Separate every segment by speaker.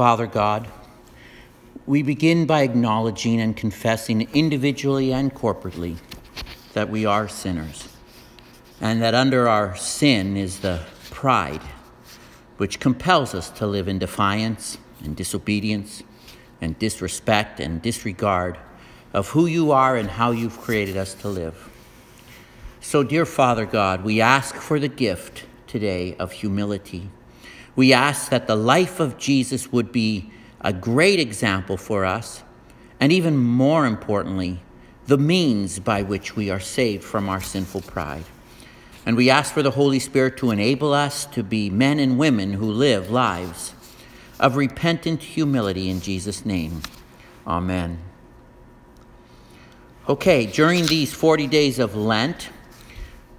Speaker 1: Father God, we begin by acknowledging and confessing individually and corporately that we are sinners, and that under our sin is the pride which compels us to live in defiance and disobedience and disrespect and disregard of who you are and how you've created us to live. So, dear Father God, we ask for the gift today of humility. We ask that the life of Jesus would be a great example for us, and even more importantly, the means by which we are saved from our sinful pride. And we ask for the Holy Spirit to enable us to be men and women who live lives of repentant humility in Jesus' name. Amen. Okay, during these 40 days of Lent,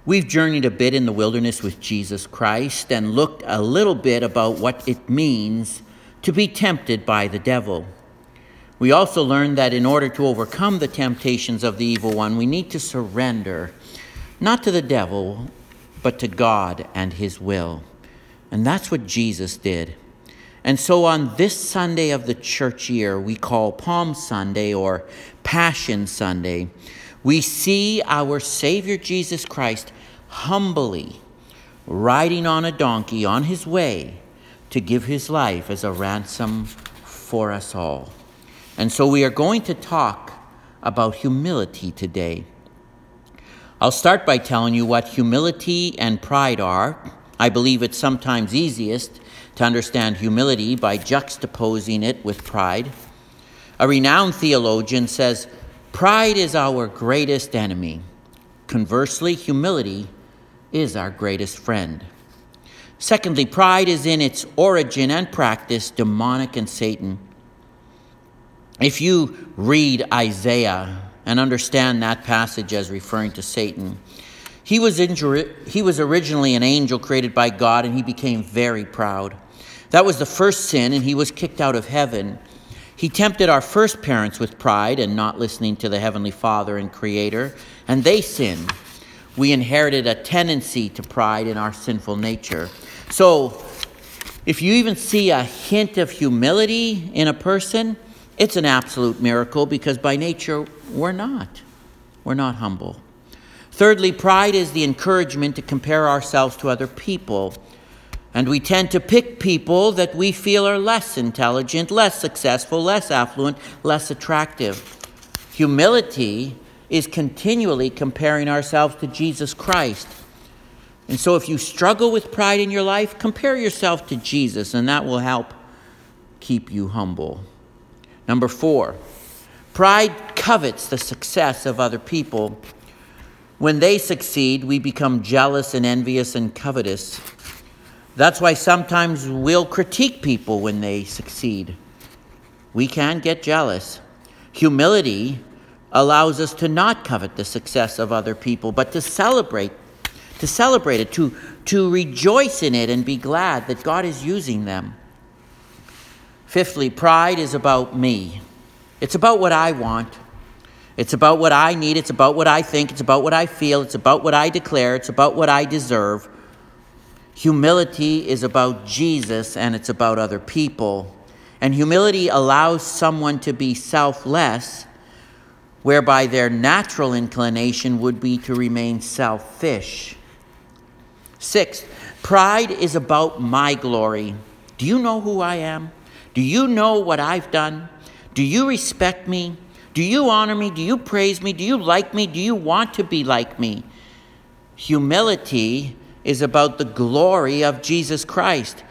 Speaker 1: we've journeyed a bit in the wilderness with Jesus Christ and looked a little bit about what it means to be tempted by the devil. We also learned that in order to overcome the temptations of the evil one, we need to surrender, not to the devil, but to God and his will. And that's what Jesus did. And so on this Sunday of the church year, we call Palm Sunday or Passion Sunday, we see our Savior Jesus Christ humbly riding on a donkey on his way to give his life as a ransom for us all. And so we are going to talk about humility today. I'll start by telling you what humility and pride are. I believe it's sometimes easiest to understand humility by juxtaposing it with pride. A renowned theologian says, Pride is our greatest enemy. Conversely, humility is our greatest friend. Secondly, pride is in its origin and practice demonic and Satan. If you read Isaiah and understand that passage as referring to Satan, he was, injuri- he was originally an angel created by God and he became very proud. That was the first sin, and he was kicked out of heaven. He tempted our first parents with pride and not listening to the Heavenly Father and Creator, and they sinned. We inherited a tendency to pride in our sinful nature. So, if you even see a hint of humility in a person, it's an absolute miracle because by nature we're not. We're not humble. Thirdly, pride is the encouragement to compare ourselves to other people. And we tend to pick people that we feel are less intelligent, less successful, less affluent, less attractive. Humility is continually comparing ourselves to Jesus Christ and so, if you struggle with pride in your life, compare yourself to Jesus, and that will help keep you humble. Number four, pride covets the success of other people. When they succeed, we become jealous and envious and covetous. That's why sometimes we'll critique people when they succeed. We can get jealous. Humility allows us to not covet the success of other people, but to celebrate to celebrate it, to, to rejoice in it, and be glad that God is using them. Fifthly, pride is about me. It's about what I want. It's about what I need. It's about what I think. It's about what I feel. It's about what I declare. It's about what I deserve. Humility is about Jesus and it's about other people. And humility allows someone to be selfless, whereby their natural inclination would be to remain selfish. Sixth, pride is about my glory. Do you know who I am? Do you know what I've done? Do you respect me? Do you honor me? Do you praise me? Do you like me? Do you want to be like me? Humility is about the glory of Jesus Christ.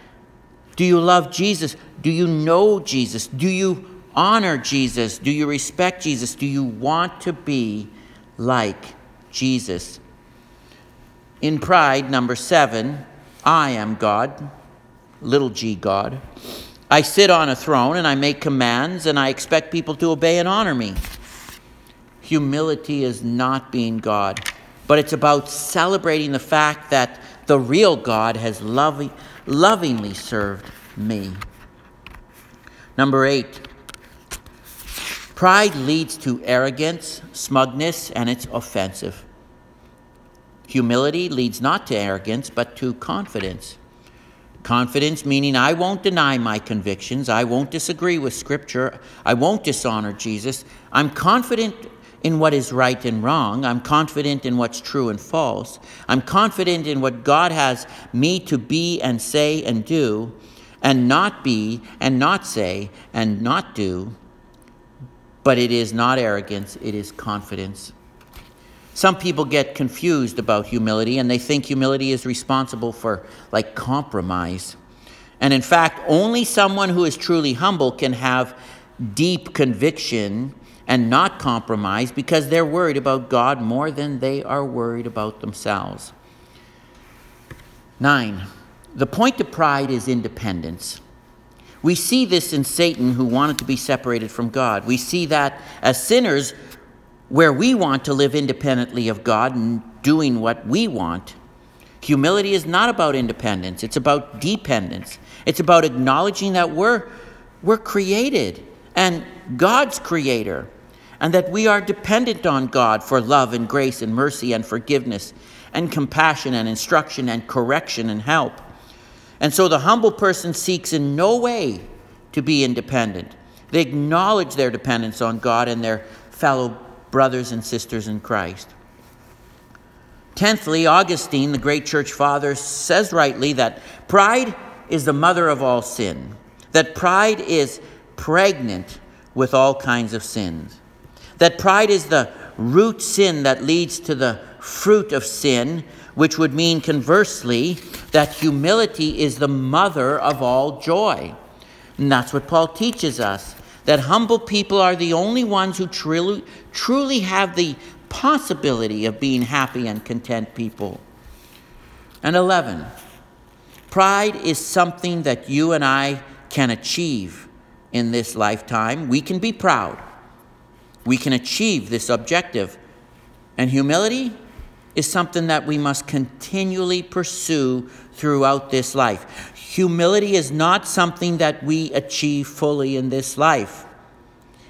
Speaker 1: Do you love Jesus? Do you know Jesus? Do you honor Jesus? Do you respect Jesus? Do you want to be like Jesus? In pride, number seven, I am God, little g God. I sit on a throne and I make commands and I expect people to obey and honor me. Humility is not being God, but it's about celebrating the fact that the real God has loving, lovingly served me. Number eight, pride leads to arrogance, smugness, and it's offensive. Humility leads not to arrogance, but to confidence. Confidence meaning I won't deny my convictions, I won't disagree with Scripture, I won't dishonor Jesus. I'm confident in what is right and wrong. I'm confident in what's true and false. I'm confident in what God has me to be and say and do, and not be and not say and not do. But it is not arrogance, it is confidence. Some people get confused about humility and they think humility is responsible for like compromise. And in fact, only someone who is truly humble can have deep conviction and not compromise because they're worried about God more than they are worried about themselves. Nine, the point of pride is independence. We see this in Satan, who wanted to be separated from God. We see that as sinners, where we want to live independently of God and doing what we want. Humility is not about independence, it's about dependence. It's about acknowledging that we're, we're created and God's creator, and that we are dependent on God for love and grace and mercy and forgiveness and compassion and instruction and correction and help. And so the humble person seeks in no way to be independent. They acknowledge their dependence on God and their fellow brothers and sisters in Christ. Tenthly, Augustine, the great church father, says rightly that pride is the mother of all sin, that pride is pregnant with all kinds of sins, that pride is the root sin that leads to the fruit of sin, which would mean conversely that humility is the mother of all joy. And that's what Paul teaches us that humble people are the only ones who truly, truly have the possibility of being happy and content people. And 11, pride is something that you and I can achieve in this lifetime. We can be proud, we can achieve this objective. And humility is something that we must continually pursue throughout this life. Humility is not something that we achieve fully in this life.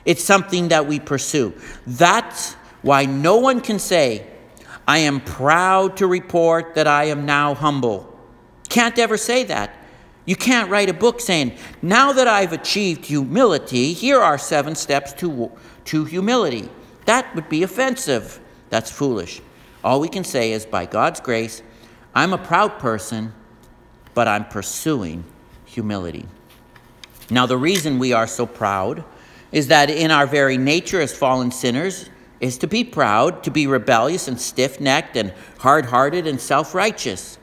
Speaker 1: It's something that we pursue. That's why no one can say, I am proud to report that I am now humble. Can't ever say that. You can't write a book saying, Now that I've achieved humility, here are seven steps to, to humility. That would be offensive. That's foolish. All we can say is, By God's grace, I'm a proud person but I'm pursuing humility. Now, the reason we are so proud is that in our very nature as fallen sinners is to be proud, to be rebellious and stiff necked and hard hearted and self righteous.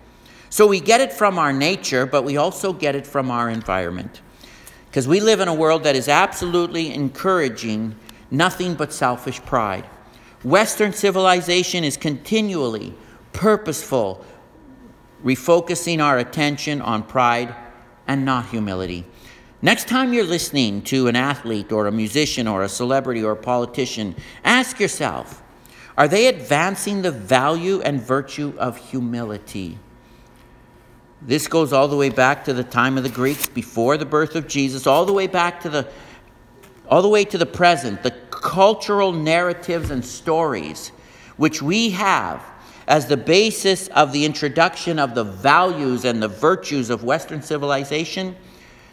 Speaker 1: So we get it from our nature, but we also get it from our environment. Because we live in a world that is absolutely encouraging nothing but selfish pride. Western civilization is continually purposeful, refocusing our attention on pride and not humility. Next time you're listening to an athlete or a musician or a celebrity or a politician, ask yourself are they advancing the value and virtue of humility? This goes all the way back to the time of the Greeks before the birth of Jesus, all the way back to the all the way to the present, the cultural narratives and stories which we have as the basis of the introduction of the values and the virtues of Western civilization,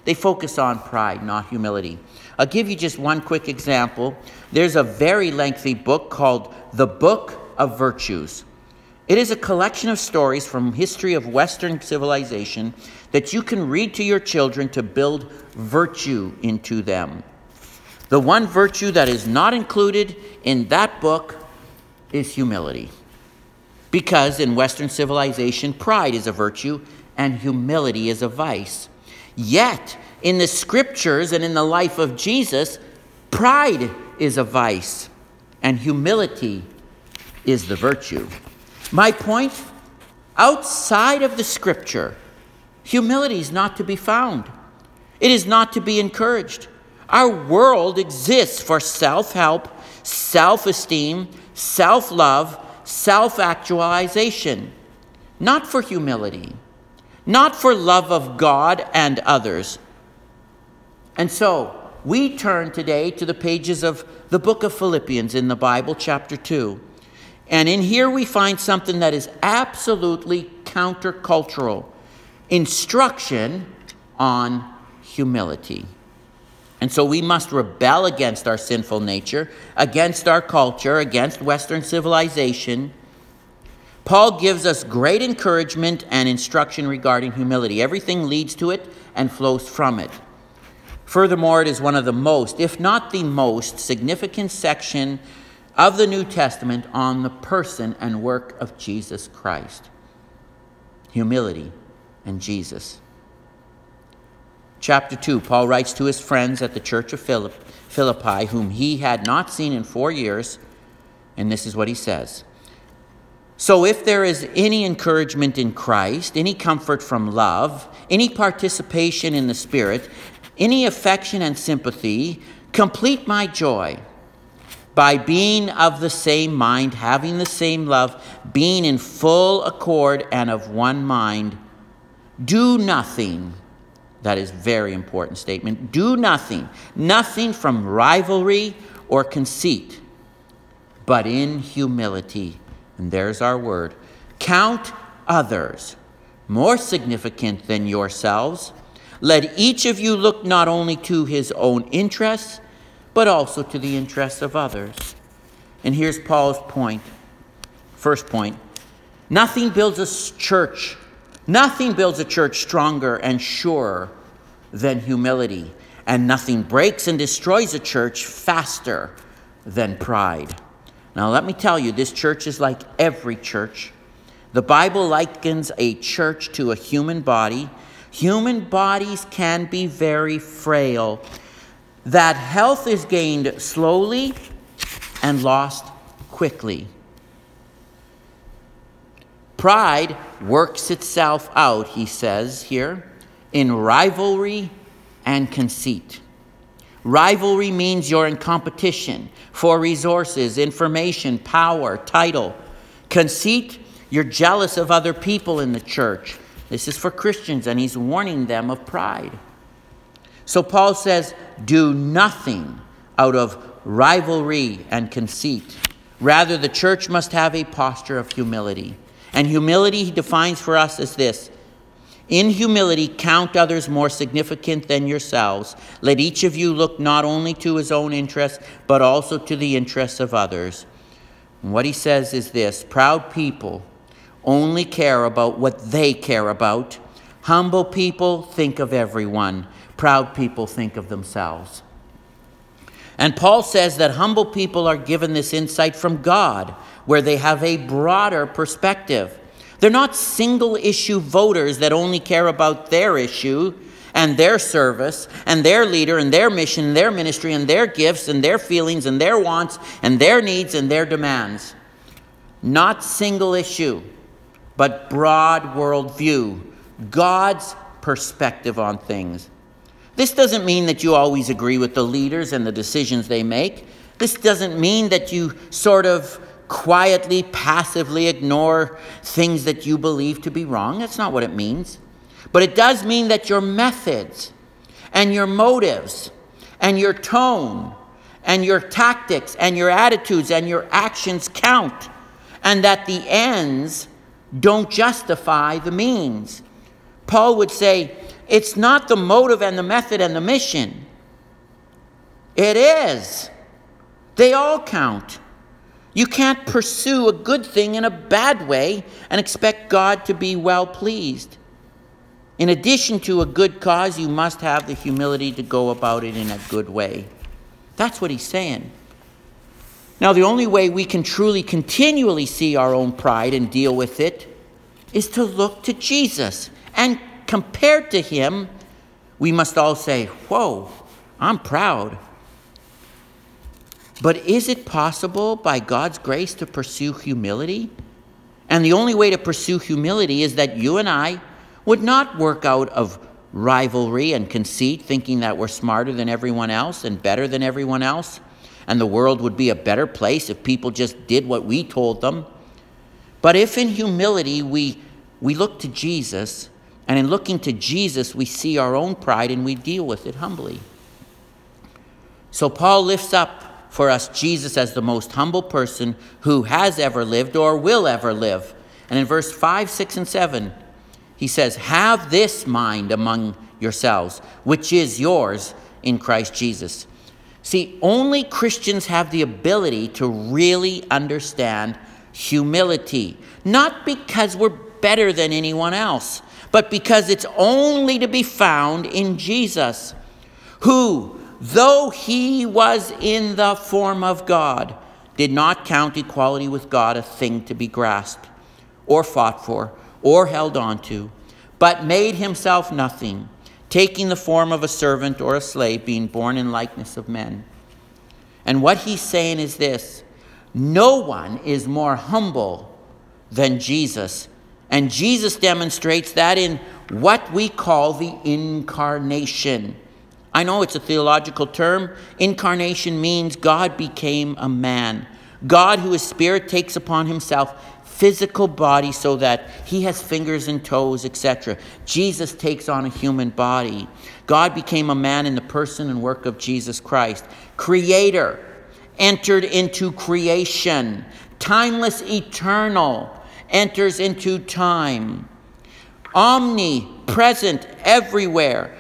Speaker 1: they focus on pride, not humility. I'll give you just one quick example. There's a very lengthy book called The Book of Virtues. It is a collection of stories from history of Western civilization that you can read to your children to build virtue into them. The one virtue that is not included in that book is humility. Because in Western civilization, pride is a virtue and humility is a vice. Yet, in the scriptures and in the life of Jesus, pride is a vice and humility is the virtue. My point outside of the scripture, humility is not to be found, it is not to be encouraged. Our world exists for self help, self esteem, self love, self actualization, not for humility, not for love of God and others. And so, we turn today to the pages of the book of Philippians in the Bible, chapter 2. And in here we find something that is absolutely countercultural. instruction on humility. And so we must rebel against our sinful nature, against our culture, against Western civilization. Paul gives us great encouragement and instruction regarding humility. Everything leads to it and flows from it. Furthermore, it is one of the most, if not the most, significant section of the New Testament on the person and work of Jesus Christ. Humility and Jesus. Chapter 2, Paul writes to his friends at the church of Philippi, whom he had not seen in four years, and this is what he says. So, if there is any encouragement in Christ, any comfort from love, any participation in the Spirit, any affection and sympathy, complete my joy by being of the same mind, having the same love, being in full accord and of one mind. Do nothing. That is very important statement. Do nothing. Nothing from rivalry or conceit, but in humility. And there's our word. Count others more significant than yourselves. Let each of you look not only to his own interests, but also to the interests of others. And here's Paul's point. First point nothing builds a church, nothing builds a church stronger and surer than humility. And nothing breaks and destroys a church faster than pride. Now, let me tell you, this church is like every church. The Bible likens a church to a human body. Human bodies can be very frail that health is gained slowly and lost quickly. Pride works itself out, he says here, in rivalry and conceit. Rivalry means you're in competition for resources, information, power, title. Conceit, you're jealous of other people in the church. This is for Christians, and he's warning them of pride. So Paul says, do nothing out of rivalry and conceit. Rather, the church must have a posture of humility. And humility he defines for us as this In humility, count others more significant than yourselves. Let each of you look not only to his own interests, but also to the interests of others. And what he says is this proud people only care about what they care about. Humble people think of everyone. Proud people think of themselves. And Paul says that humble people are given this insight from God, where they have a broader perspective. They're not single issue voters that only care about their issue and their service and their leader and their mission and their ministry and their gifts and their feelings and their wants and their needs and their demands. Not single issue, but broad worldview, God's perspective on things. This doesn't mean that you always agree with the leaders and the decisions they make. This doesn't mean that you sort of quietly, passively ignore things that you believe to be wrong. That's not what it means. But it does mean that your methods and your motives and your tone and your tactics and your attitudes and your actions count, and that the ends don't justify the means. Paul would say, it's not the motive and the method and the mission. It is. They all count. You can't pursue a good thing in a bad way and expect God to be well pleased. In addition to a good cause, you must have the humility to go about it in a good way. That's what he's saying. Now, the only way we can truly continually see our own pride and deal with it is to look to Jesus and compared to him, we must all say, Whoa, I'm proud. But is it possible by God's grace to pursue humility? And the only way to pursue humility is that you and I would not work out of rivalry and conceit, thinking that we're smarter than everyone else and better than everyone else, and the world would be a better place if people just did what we told them. But if in humility we, we look to Jesus, and in looking to Jesus, we see our own pride and we deal with it humbly. So Paul lifts up for us Jesus as the most humble person who has ever lived or will ever live. And in verse 5, 6, and 7, he says, Have this mind among yourselves, which is yours in Christ Jesus. See, only Christians have the ability to really understand humility, not because we're better than anyone else, but because it's only to be found in Jesus, who, though he was in the form of God, did not count equality with God a thing to be grasped, or fought for, or held on to, but made himself nothing, taking the form of a servant or a slave, being born in likeness of men. And what he's saying is this no one is more humble than Jesus. And Jesus demonstrates that in what we call the incarnation. I know it's a theological term. Incarnation means God became a man. God, who is spirit, takes upon himself physical body so that he has fingers and toes, etc. Jesus takes on a human body. God became a man in the person and work of Jesus Christ. Creator entered into creation. Timeless, eternal enters into time. Omnipresent everywhere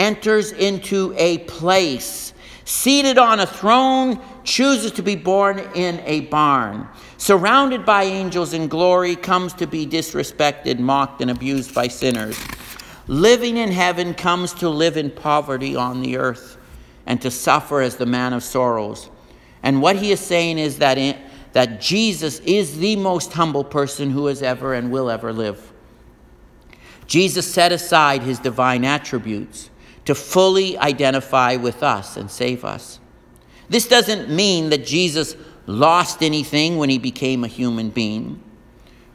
Speaker 1: enters into a place. Seated on a throne, chooses to be born in a barn. Surrounded by angels in glory, comes to be disrespected, mocked, and abused by sinners. Living in heaven comes to live in poverty on the earth and to suffer as the man of sorrows. And what he is saying is that, in, that Jesus is the most humble person who has ever and will ever live. Jesus set aside his divine attributes to fully identify with us and save us. This doesn't mean that Jesus lost anything when he became a human being.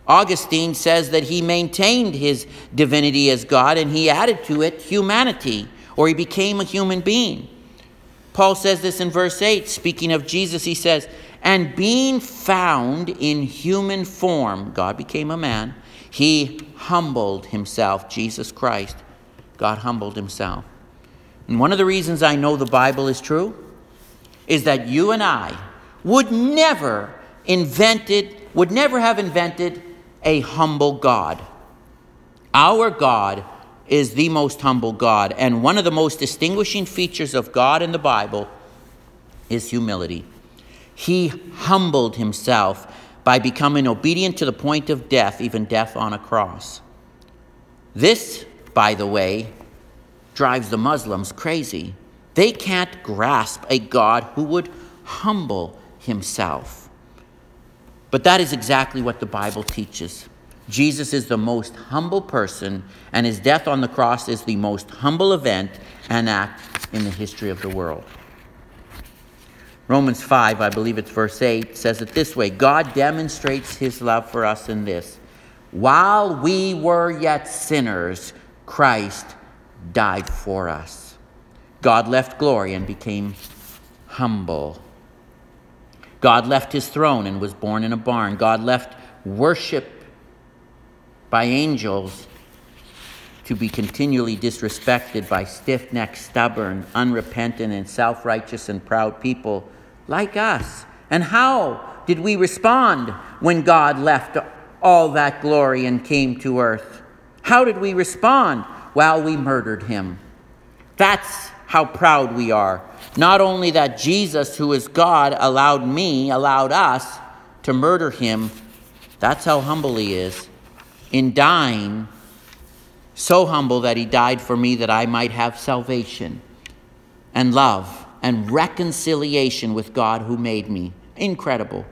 Speaker 1: Augustine says that he maintained his divinity as God and he added to it humanity, or he became a human being. Paul says this in verse 8, speaking of Jesus, he says, And being found in human form, God became a man, he humbled himself, Jesus Christ. God humbled himself. And one of the reasons I know the Bible is true is that you and I would never invented would never have invented a humble God. Our God is the most humble God, and one of the most distinguishing features of God in the Bible is humility. He humbled himself by becoming obedient to the point of death, even death on a cross. This, by the way, drives the Muslims crazy. They can't grasp a God who would humble himself. But that is exactly what the Bible teaches. Jesus is the most humble person, and his death on the cross is the most humble event and act in the history of the world. Romans 5, I believe it's verse 8, says it this way God demonstrates his love for us in this. While we were yet sinners, Christ died for us. God left glory and became humble. God left his throne and was born in a barn. God left worship by angels to be continually disrespected by stiff necked, stubborn, unrepentant, and self righteous and proud people like us. And how did we respond when God left all that glory and came to earth? How did we respond? While we murdered him. That's how proud we are. Not only that Jesus, who is God, allowed me, allowed us to murder him, that's how humble he is. In dying, so humble that he died for me that I might have salvation and love and reconciliation with God who made me. Incredible.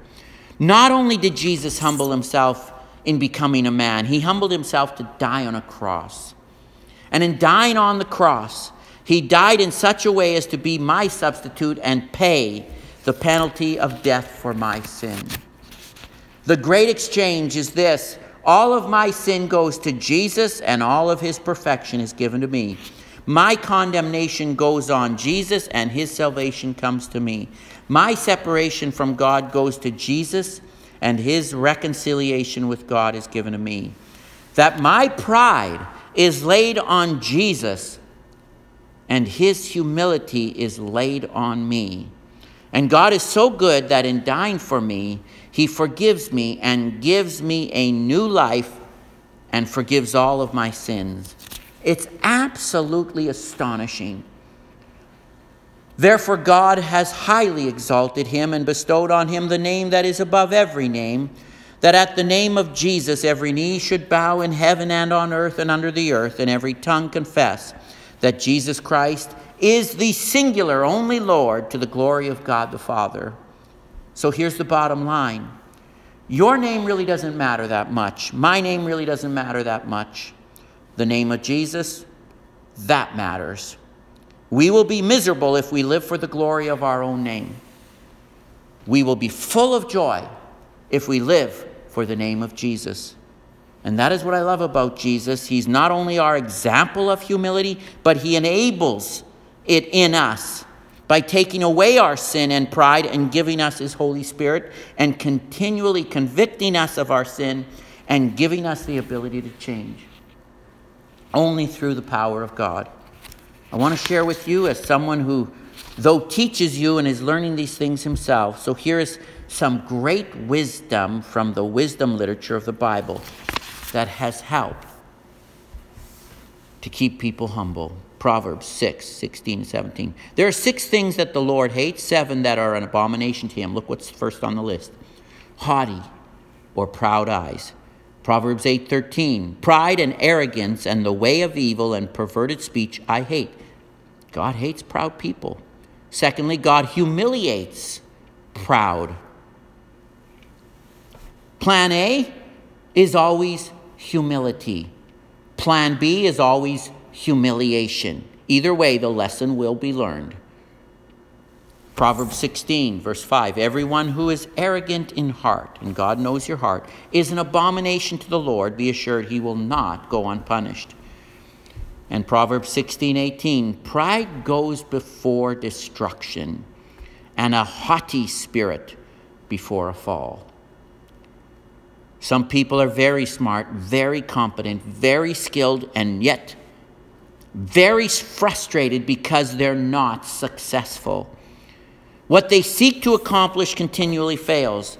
Speaker 1: Not only did Jesus humble himself in becoming a man, he humbled himself to die on a cross. And in dying on the cross, he died in such a way as to be my substitute and pay the penalty of death for my sin. The great exchange is this all of my sin goes to Jesus, and all of his perfection is given to me. My condemnation goes on Jesus, and his salvation comes to me. My separation from God goes to Jesus, and his reconciliation with God is given to me. That my pride is laid on Jesus, and his humility is laid on me. And God is so good that in dying for me, he forgives me and gives me a new life and forgives all of my sins. It's absolutely astonishing. Therefore, God has highly exalted him and bestowed on him the name that is above every name, that at the name of Jesus every knee should bow in heaven and on earth and under the earth, and every tongue confess that Jesus Christ is the singular only Lord to the glory of God the Father. So here's the bottom line your name really doesn't matter that much. My name really doesn't matter that much. The name of Jesus, that matters. We will be miserable if we live for the glory of our own name. We will be full of joy if we live for the name of Jesus. And that is what I love about Jesus. He's not only our example of humility, but he enables it in us by taking away our sin and pride and giving us his Holy Spirit and continually convicting us of our sin and giving us the ability to change. Only through the power of God. I want to share with you as someone who, though teaches you and is learning these things himself. So here is some great wisdom from the wisdom literature of the Bible that has helped to keep people humble. Proverbs 6, 16 17. There are six things that the Lord hates, seven that are an abomination to him. Look what's first on the list haughty or proud eyes. Proverbs 8:13 Pride and arrogance and the way of evil and perverted speech I hate. God hates proud people. Secondly, God humiliates proud. Plan A is always humility. Plan B is always humiliation. Either way, the lesson will be learned. Proverbs 16, verse 5 Everyone who is arrogant in heart, and God knows your heart, is an abomination to the Lord. Be assured he will not go unpunished. And Proverbs 16 18 Pride goes before destruction, and a haughty spirit before a fall. Some people are very smart, very competent, very skilled, and yet very frustrated because they're not successful. What they seek to accomplish continually fails.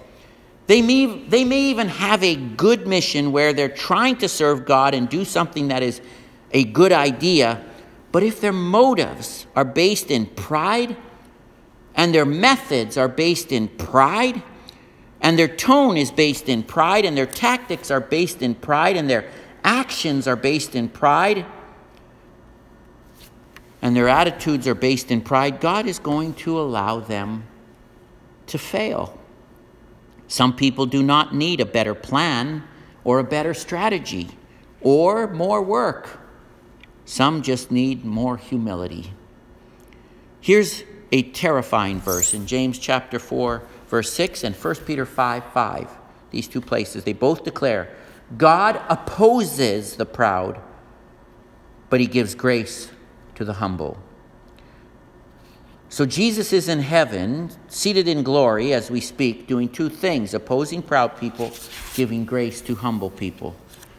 Speaker 1: They may, they may even have a good mission where they're trying to serve God and do something that is a good idea, but if their motives are based in pride and their methods are based in pride and their tone is based in pride and their tactics are based in pride and their actions are based in pride and their attitudes are based in pride, God is going to allow them to fail. Some people do not need a better plan or a better strategy or more work. Some just need more humility. Here's a terrifying verse in James chapter 4, verse 6, and 1 Peter 5 5. These two places, they both declare God opposes the proud, but he gives grace to the humble. So Jesus is in heaven, seated in glory as we speak, doing two things opposing proud people, giving grace to humble people.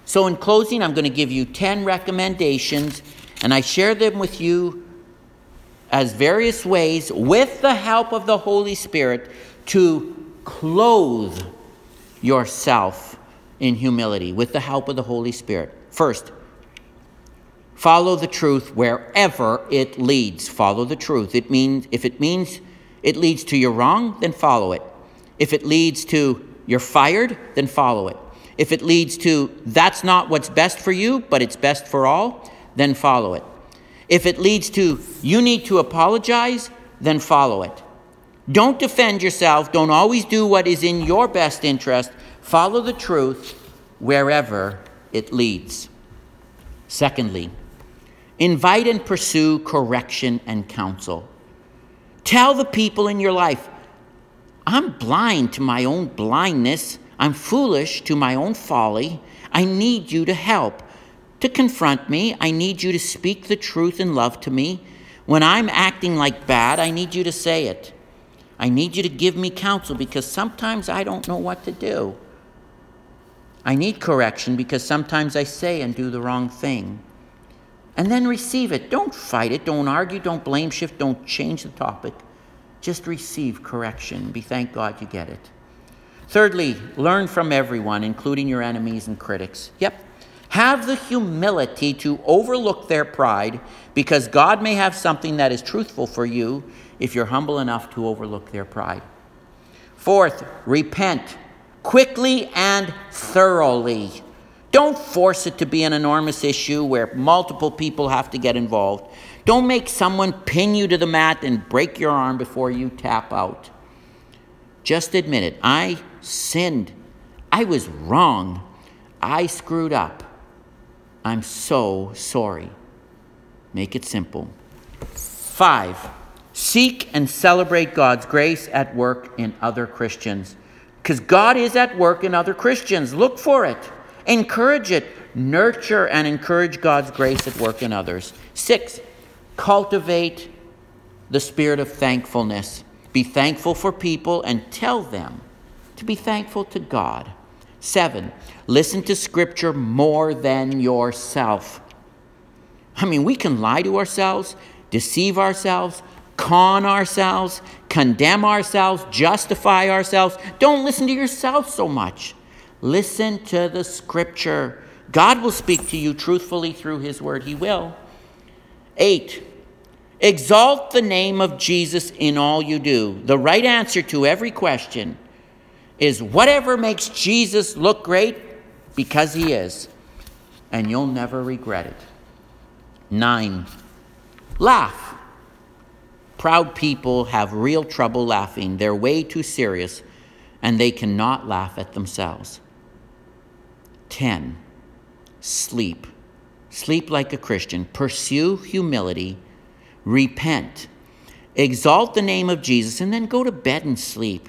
Speaker 1: So, in closing, I'm going to give you 10 recommendations, and I share them with you as various ways, with the help of the Holy Spirit, to clothe yourself in humility with the help of the Holy Spirit. First, follow the truth wherever it leads. Follow the truth. It means if it means it leads to your wrong, then follow it. If it leads to you're fired, then follow it. If it leads to that's not what's best for you, but it's best for all, then follow it. If it leads to you need to apologize, then follow it. Don't defend yourself. Don't always do what is in your best interest. Follow the truth wherever it leads. Secondly, invite and pursue correction and counsel. Tell the people in your life, I'm blind to my own blindness. I'm foolish to my own folly. I need you to help. To confront me, I need you to speak the truth in love to me. When I'm acting like bad, I need you to say it. I need you to give me counsel because sometimes I don't know what to do. I need correction because sometimes I say and do the wrong thing. And then receive it. Don't fight it. Don't argue. Don't blame shift. Don't change the topic. Just receive correction. Be thank God you get it. Thirdly, learn from everyone, including your enemies and critics. Yep, Have the humility to overlook their pride because God may have something that is truthful for you if you're humble enough to overlook their pride. Fourth, repent quickly and thoroughly. Don't force it to be an enormous issue where multiple people have to get involved. Don't make someone pin you to the mat and break your arm before you tap out. Just admit it. I sinned. I was wrong. I screwed up. I'm so sorry. Make it simple. Five, seek and celebrate God's grace at work in other Christians. Because God is at work in other Christians. Look for it, encourage it, nurture and encourage God's grace at work in others. Six, cultivate the spirit of thankfulness. Be thankful for people and tell them to be thankful to God. Seven, listen to Scripture more than yourself. I mean, we can lie to ourselves, deceive ourselves, con ourselves, condemn ourselves, justify ourselves. Don't listen to yourself so much. Listen to the Scripture. God will speak to you truthfully through His Word. He will. Eight, exalt the name of Jesus in all you do. The right answer to every question is whatever makes Jesus look great because he is, and you'll never regret it. Nine, laugh. Proud people have real trouble laughing. They're way too serious, and they cannot laugh at themselves. 10. Sleep. Sleep like a Christian. Pursue humility. Repent. Exalt the name of Jesus, and then go to bed and sleep.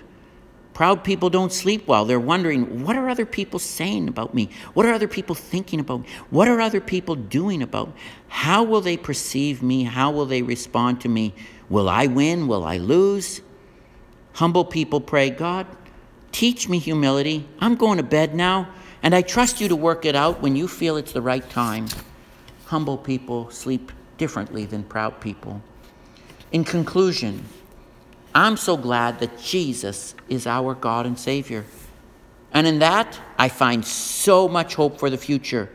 Speaker 1: Proud people don't sleep well. They're wondering, what are other people saying about me? What are other people thinking about me? What are other people doing about me? How will they perceive me? How will they respond to me? Will I win? Will I lose? Humble people pray, God, teach me humility. I'm going to bed now, and I trust you to work it out when you feel it's the right time. Humble people sleep differently than proud people. In conclusion, I'm so glad that Jesus is our God and Savior. And in that, I find so much hope for the future.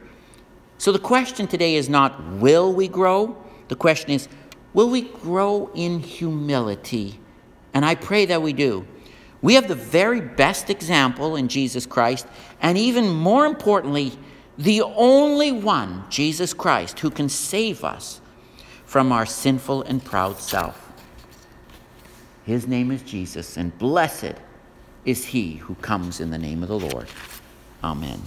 Speaker 1: So the question today is not, will we grow? The question is, will we grow in humility? And I pray that we do. We have the very best example in Jesus Christ, and even more importantly, the only one, Jesus Christ, who can save us from our sinful and proud self. His name is Jesus, and blessed is he who comes in the name of the Lord. Amen.